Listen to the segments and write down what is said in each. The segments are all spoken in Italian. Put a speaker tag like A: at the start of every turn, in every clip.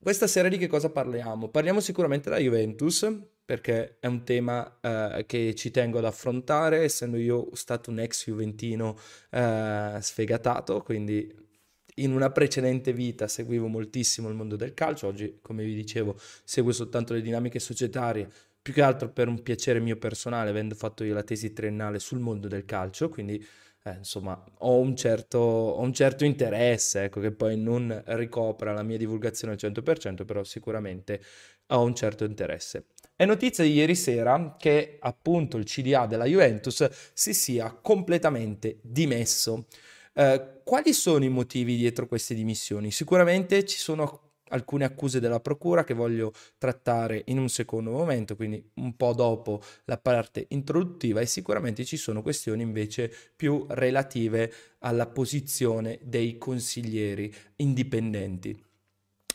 A: Questa sera di che cosa parliamo? Parliamo sicuramente della Juventus, perché è un tema eh, che ci tengo ad affrontare, essendo io stato un ex juventino eh, sfegatato, quindi in una precedente vita seguivo moltissimo il mondo del calcio, oggi come vi dicevo seguo soltanto le dinamiche societarie, più che altro per un piacere mio personale, avendo fatto io la tesi triennale sul mondo del calcio, quindi eh, insomma, ho un, certo, ho un certo interesse, ecco, che poi non ricopra la mia divulgazione al 100%, però sicuramente ho un certo interesse. È notizia di ieri sera che appunto il CDA della Juventus si sia completamente dimesso. Eh, quali sono i motivi dietro queste dimissioni? Sicuramente ci sono alcune accuse della procura che voglio trattare in un secondo momento, quindi un po' dopo la parte introduttiva e sicuramente ci sono questioni invece più relative alla posizione dei consiglieri indipendenti.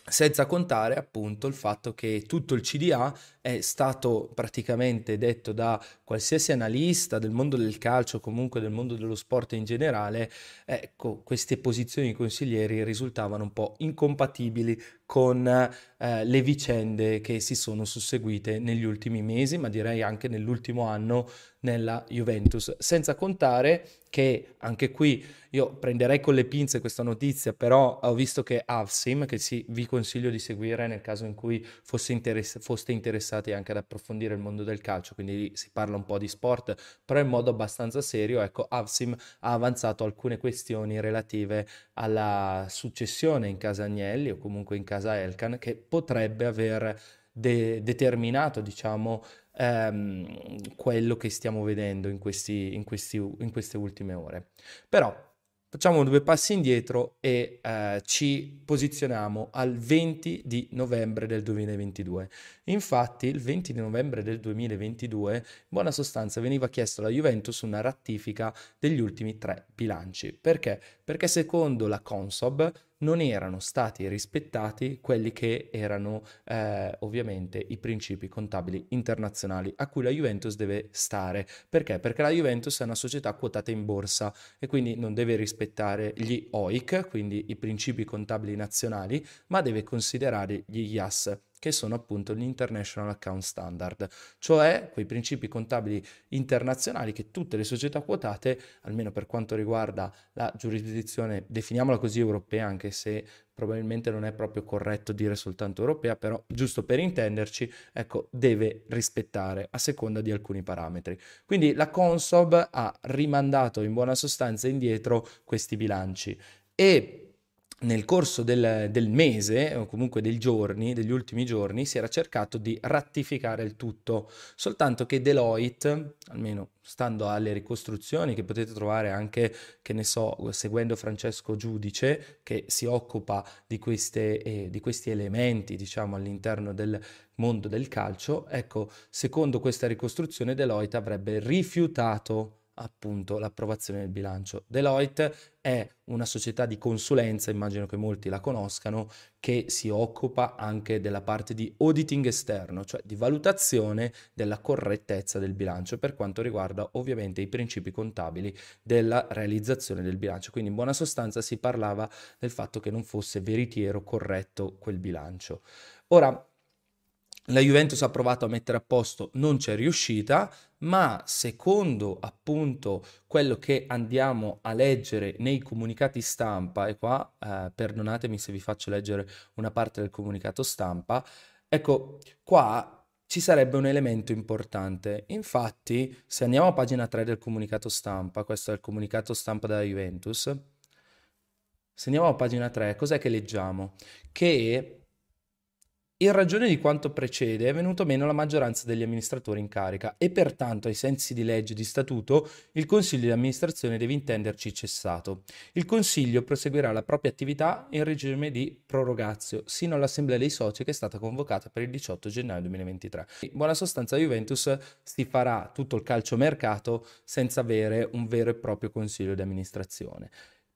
A: Senza contare appunto il fatto che tutto il CDA è stato praticamente detto da qualsiasi analista del mondo del calcio, comunque del mondo dello sport in generale, ecco, queste posizioni di consiglieri risultavano un po' incompatibili con eh, le vicende che si sono susseguite negli ultimi mesi, ma direi anche nell'ultimo anno nella Juventus. Senza contare che anche qui io prenderei con le pinze questa notizia, però ho visto che Avsim, che sì, vi consiglio di seguire nel caso in cui fosse interess- foste interessati anche ad approfondire il mondo del calcio, quindi si parla un po' di sport, però in modo abbastanza serio, ecco, Avsim ha avanzato alcune questioni relative alla successione in casa Agnelli o comunque in casa Elkan che potrebbe aver de- determinato, diciamo, ehm, quello che stiamo vedendo in, questi, in, questi, in queste ultime ore. Però Facciamo due passi indietro e eh, ci posizioniamo al 20 di novembre del 2022. Infatti, il 20 di novembre del 2022, in buona sostanza, veniva chiesto alla Juventus una ratifica degli ultimi tre bilanci. Perché? Perché secondo la Consob non erano stati rispettati quelli che erano eh, ovviamente i principi contabili internazionali a cui la Juventus deve stare. Perché? Perché la Juventus è una società quotata in borsa e quindi non deve rispettare gli OIC, quindi i principi contabili nazionali, ma deve considerare gli IAS che sono appunto gli International Account Standard, cioè quei principi contabili internazionali che tutte le società quotate, almeno per quanto riguarda la giurisdizione, definiamola così europea, anche se probabilmente non è proprio corretto dire soltanto europea, però giusto per intenderci, ecco, deve rispettare a seconda di alcuni parametri. Quindi la Consob ha rimandato in buona sostanza indietro questi bilanci e nel corso del, del, mese, o comunque dei giorni, degli ultimi giorni, si era cercato di ratificare il tutto, soltanto che Deloitte, almeno stando alle ricostruzioni che potete trovare anche, che ne so, seguendo Francesco Giudice, che si occupa di, queste, eh, di questi elementi, diciamo, all'interno del mondo del calcio, ecco, secondo questa ricostruzione Deloitte avrebbe rifiutato appunto l'approvazione del bilancio. Deloitte è una società di consulenza, immagino che molti la conoscano, che si occupa anche della parte di auditing esterno, cioè di valutazione della correttezza del bilancio per quanto riguarda ovviamente i principi contabili della realizzazione del bilancio. Quindi in buona sostanza si parlava del fatto che non fosse veritiero corretto quel bilancio. Ora, la Juventus ha provato a mettere a posto, non c'è riuscita, ma secondo appunto quello che andiamo a leggere nei comunicati stampa, e qua eh, perdonatemi se vi faccio leggere una parte del comunicato stampa, ecco, qua ci sarebbe un elemento importante. Infatti, se andiamo a pagina 3 del comunicato stampa, questo è il comunicato stampa della Juventus, se andiamo a pagina 3, cos'è che leggiamo? Che in ragione di quanto precede è venuto meno la maggioranza degli amministratori in carica e pertanto ai sensi di legge di statuto il Consiglio di amministrazione deve intenderci cessato. Il Consiglio proseguirà la propria attività in regime di prorogazio sino all'assemblea dei soci che è stata convocata per il 18 gennaio 2023. In buona sostanza Juventus si farà tutto il calciomercato senza avere un vero e proprio Consiglio di amministrazione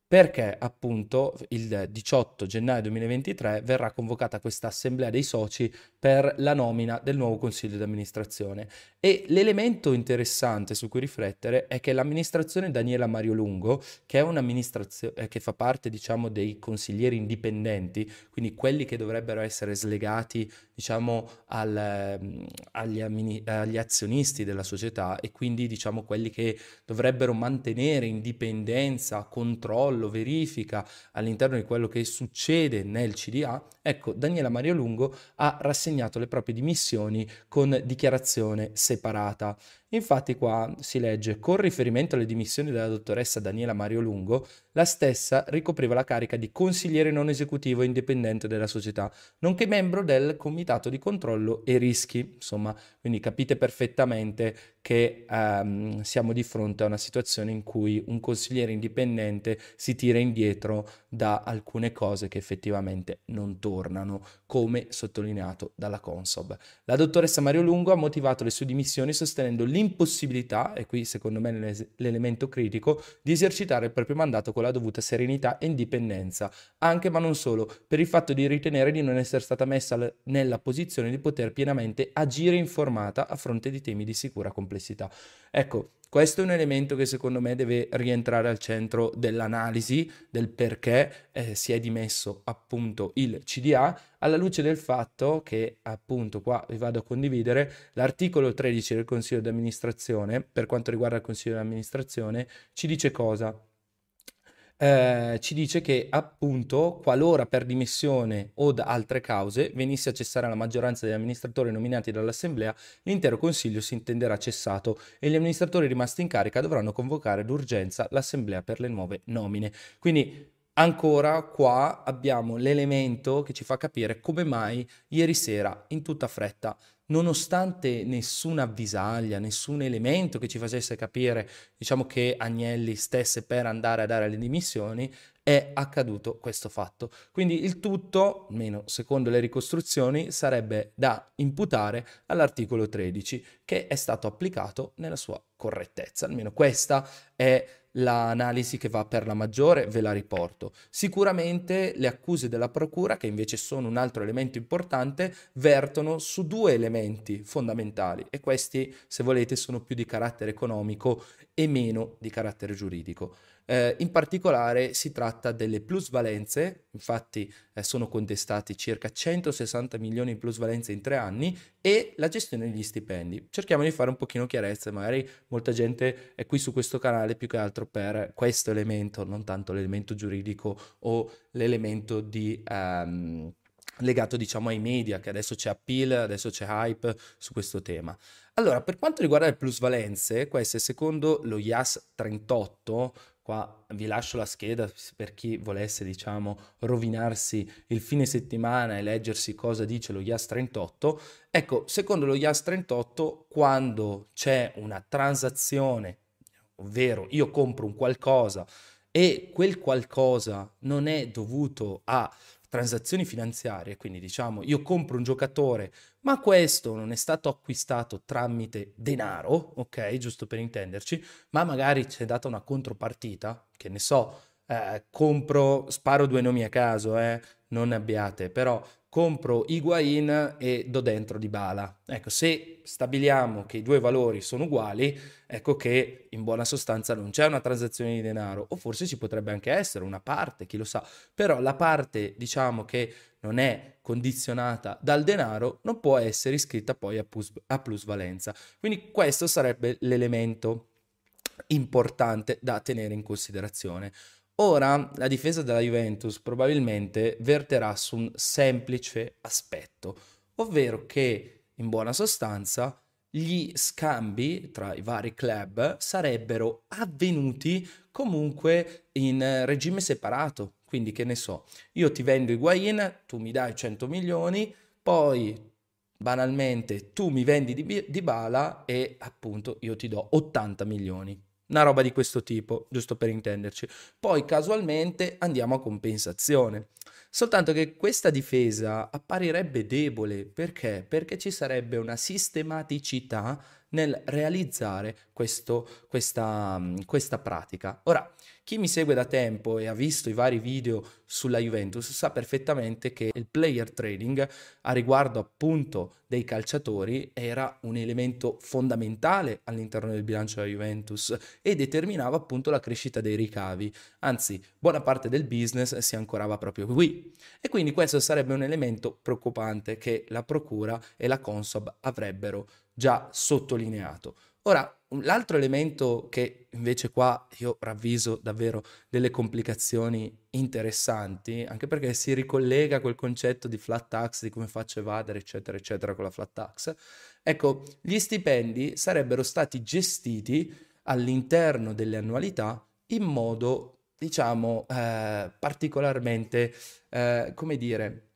A: perché appunto il 18 gennaio 2023 verrà convocata questa assemblea dei soci per la nomina del nuovo consiglio di amministrazione e l'elemento interessante su cui riflettere è che l'amministrazione Daniela Mario Lungo, che è un'amministrazione eh, che fa parte diciamo dei consiglieri indipendenti, quindi quelli che dovrebbero essere slegati diciamo al, mm, agli, agli azionisti della società e quindi diciamo quelli che dovrebbero mantenere indipendenza, controllo controllo, verifica all'interno di quello che succede nel CDA, ecco, Daniela Mario Lungo ha rassegnato le proprie dimissioni con dichiarazione separata. Infatti qua si legge, con riferimento alle dimissioni della dottoressa Daniela Mario Lungo, la stessa ricopriva la carica di consigliere non esecutivo indipendente della società, nonché membro del comitato di controllo e rischi. Insomma, quindi capite perfettamente che um, siamo di fronte a una situazione in cui un consigliere indipendente si tira indietro da alcune cose che effettivamente non tornano, come sottolineato dalla Consob. La dottoressa Mario Lungo ha motivato le sue dimissioni sostenendo l'impossibilità, e qui secondo me l'elemento critico, di esercitare il proprio mandato con la dovuta serenità e indipendenza, anche ma non solo, per il fatto di ritenere di non essere stata messa nella posizione di poter pienamente agire informata a fronte di temi di sicura complessità. Ecco, questo è un elemento che secondo me deve rientrare al centro dell'analisi del perché eh, si è dimesso appunto il CDA alla luce del fatto che appunto qua vi vado a condividere l'articolo 13 del Consiglio di amministrazione per quanto riguarda il Consiglio di amministrazione ci dice cosa? Eh, ci dice che appunto qualora per dimissione o da altre cause venisse a cessare la maggioranza degli amministratori nominati dall'Assemblea, l'intero Consiglio si intenderà cessato e gli amministratori rimasti in carica dovranno convocare d'urgenza l'Assemblea per le nuove nomine. Quindi ancora qua abbiamo l'elemento che ci fa capire come mai ieri sera in tutta fretta nonostante nessuna avvisaglia, nessun elemento che ci facesse capire, diciamo che Agnelli stesse per andare a dare le dimissioni, è accaduto questo fatto. Quindi il tutto, almeno secondo le ricostruzioni, sarebbe da imputare all'articolo 13 che è stato applicato nella sua correttezza. Almeno questa è l'analisi che va per la maggiore, ve la riporto. Sicuramente le accuse della procura, che invece sono un altro elemento importante, vertono su due elementi fondamentali e questi, se volete, sono più di carattere economico e meno di carattere giuridico. Eh, in particolare si tratta delle plusvalenze, infatti eh, sono contestati circa 160 milioni di plusvalenze in tre anni e la gestione degli stipendi. Cerchiamo di fare un pochino chiarezza, magari molta gente è qui su questo canale più che altro per questo elemento, non tanto l'elemento giuridico o l'elemento di... Um, legato diciamo ai media, che adesso c'è appeal, adesso c'è hype su questo tema. Allora, per quanto riguarda le plusvalenze, queste secondo lo IAS 38, Qua vi lascio la scheda per chi volesse, diciamo, rovinarsi il fine settimana e leggersi cosa dice lo IAS 38. Ecco, secondo lo IAS 38, quando c'è una transazione, ovvero io compro un qualcosa e quel qualcosa non è dovuto a transazioni finanziarie, quindi diciamo io compro un giocatore, ma questo non è stato acquistato tramite denaro, ok, giusto per intenderci, ma magari c'è data una contropartita, che ne so, eh, compro, sparo due nomi a caso, eh, non ne abbiate, però compro Higuain e do dentro di Bala. Ecco, se stabiliamo che i due valori sono uguali, ecco che in buona sostanza non c'è una transazione di denaro, o forse ci potrebbe anche essere una parte, chi lo sa, però la parte, diciamo, che non è condizionata dal denaro, non può essere iscritta poi a, plus, a plusvalenza. Quindi questo sarebbe l'elemento importante da tenere in considerazione. Ora la difesa della Juventus probabilmente verterà su un semplice aspetto, ovvero che in buona sostanza gli scambi tra i vari club sarebbero avvenuti comunque in regime separato. Quindi che ne so, io ti vendo Higuain, tu mi dai 100 milioni, poi banalmente tu mi vendi di, di Bala e appunto io ti do 80 milioni. Una roba di questo tipo, giusto per intenderci. Poi casualmente andiamo a compensazione. Soltanto che questa difesa apparirebbe debole perché? Perché ci sarebbe una sistematicità nel realizzare questo, questa, questa pratica. Ora, chi mi segue da tempo e ha visto i vari video sulla Juventus sa perfettamente che il player trading a riguardo appunto dei calciatori era un elemento fondamentale all'interno del bilancio della Juventus e determinava appunto la crescita dei ricavi. Anzi, buona parte del business si ancorava proprio qui. E quindi questo sarebbe un elemento preoccupante che la procura e la Consob avrebbero già sottolineato. Ora, l'altro elemento che invece qua io ravviso davvero delle complicazioni interessanti, anche perché si ricollega a quel concetto di flat tax, di come faccio evadere, eccetera, eccetera, con la flat tax. Ecco, gli stipendi sarebbero stati gestiti all'interno delle annualità in modo, diciamo, eh, particolarmente, eh, come dire,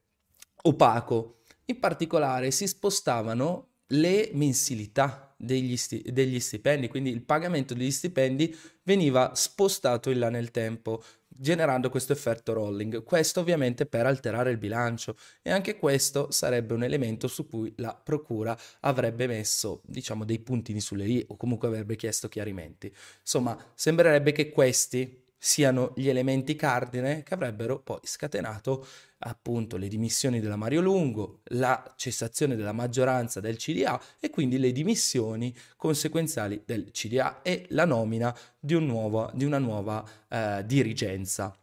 A: opaco. In particolare si spostavano le mensilità degli, sti- degli, stipendi, quindi il pagamento degli stipendi veniva spostato in là nel tempo, generando questo effetto rolling. Questo ovviamente per alterare il bilancio e anche questo sarebbe un elemento su cui la procura avrebbe messo, diciamo, dei puntini sulle i o comunque avrebbe chiesto chiarimenti. Insomma, sembrerebbe che questi siano gli elementi cardine che avrebbero poi scatenato appunto le dimissioni della Mario Lungo, la cessazione della maggioranza del CDA e quindi le dimissioni conseguenziali del CDA e la nomina di, un nuovo, di una nuova eh, dirigenza.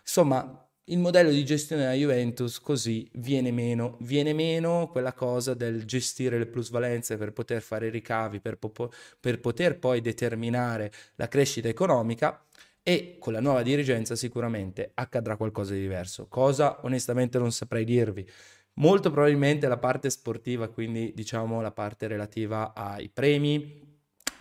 A: Insomma, il modello di gestione della Juventus così viene meno, viene meno quella cosa del gestire le plusvalenze per poter fare ricavi, per, po- per poter poi determinare la crescita economica e con la nuova dirigenza sicuramente accadrà qualcosa di diverso. Cosa onestamente non saprei dirvi. Molto probabilmente la parte sportiva, quindi diciamo la parte relativa ai premi,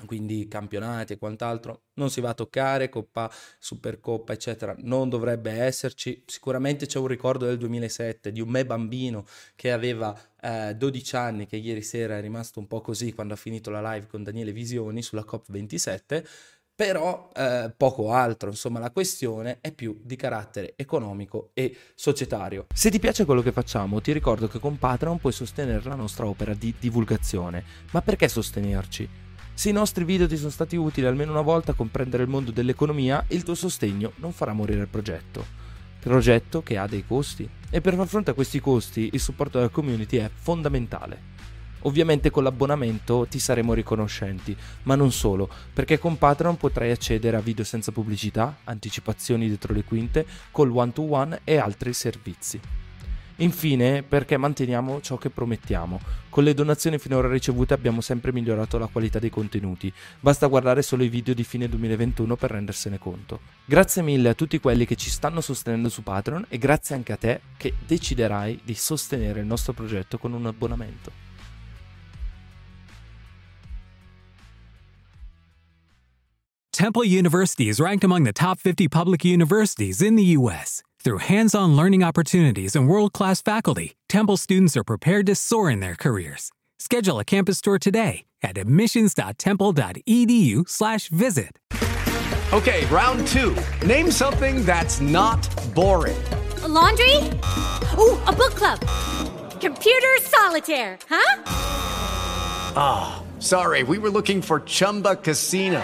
A: quindi campionati e quant'altro, non si va a toccare, Coppa, Supercoppa, eccetera, non dovrebbe esserci. Sicuramente c'è un ricordo del 2007 di un me bambino che aveva eh, 12 anni, che ieri sera è rimasto un po' così quando ha finito la live con Daniele Visioni sulla COP27 però eh, poco altro, insomma la questione è più di carattere economico e societario. Se ti piace quello che facciamo, ti ricordo che con Patreon puoi sostenere la nostra opera di divulgazione. Ma perché sostenerci? Se i nostri video ti sono stati utili almeno una volta a comprendere il mondo dell'economia, il tuo sostegno non farà morire il progetto. Progetto che ha dei costi e per far fronte a questi costi il supporto della community è fondamentale. Ovviamente con l'abbonamento ti saremo riconoscenti, ma non solo, perché con Patreon potrai accedere a video senza pubblicità, anticipazioni dietro le quinte, col one-to-one e altri servizi. Infine, perché manteniamo ciò che promettiamo. Con le donazioni finora ricevute abbiamo sempre migliorato la qualità dei contenuti. Basta guardare solo i video di fine 2021 per rendersene conto. Grazie mille a tutti quelli che ci stanno sostenendo su Patreon e grazie anche a te che deciderai di sostenere il nostro progetto con un abbonamento.
B: Temple University is ranked among the top 50 public universities in the U.S. Through hands on learning opportunities and world class faculty, Temple students are prepared to soar in their careers. Schedule a campus tour today at admissions.temple.edu/slash visit.
C: Okay, round two. Name something that's not boring.
D: A laundry? Ooh, a book club. Computer solitaire, huh?
C: Ah, oh, sorry, we were looking for Chumba Casino.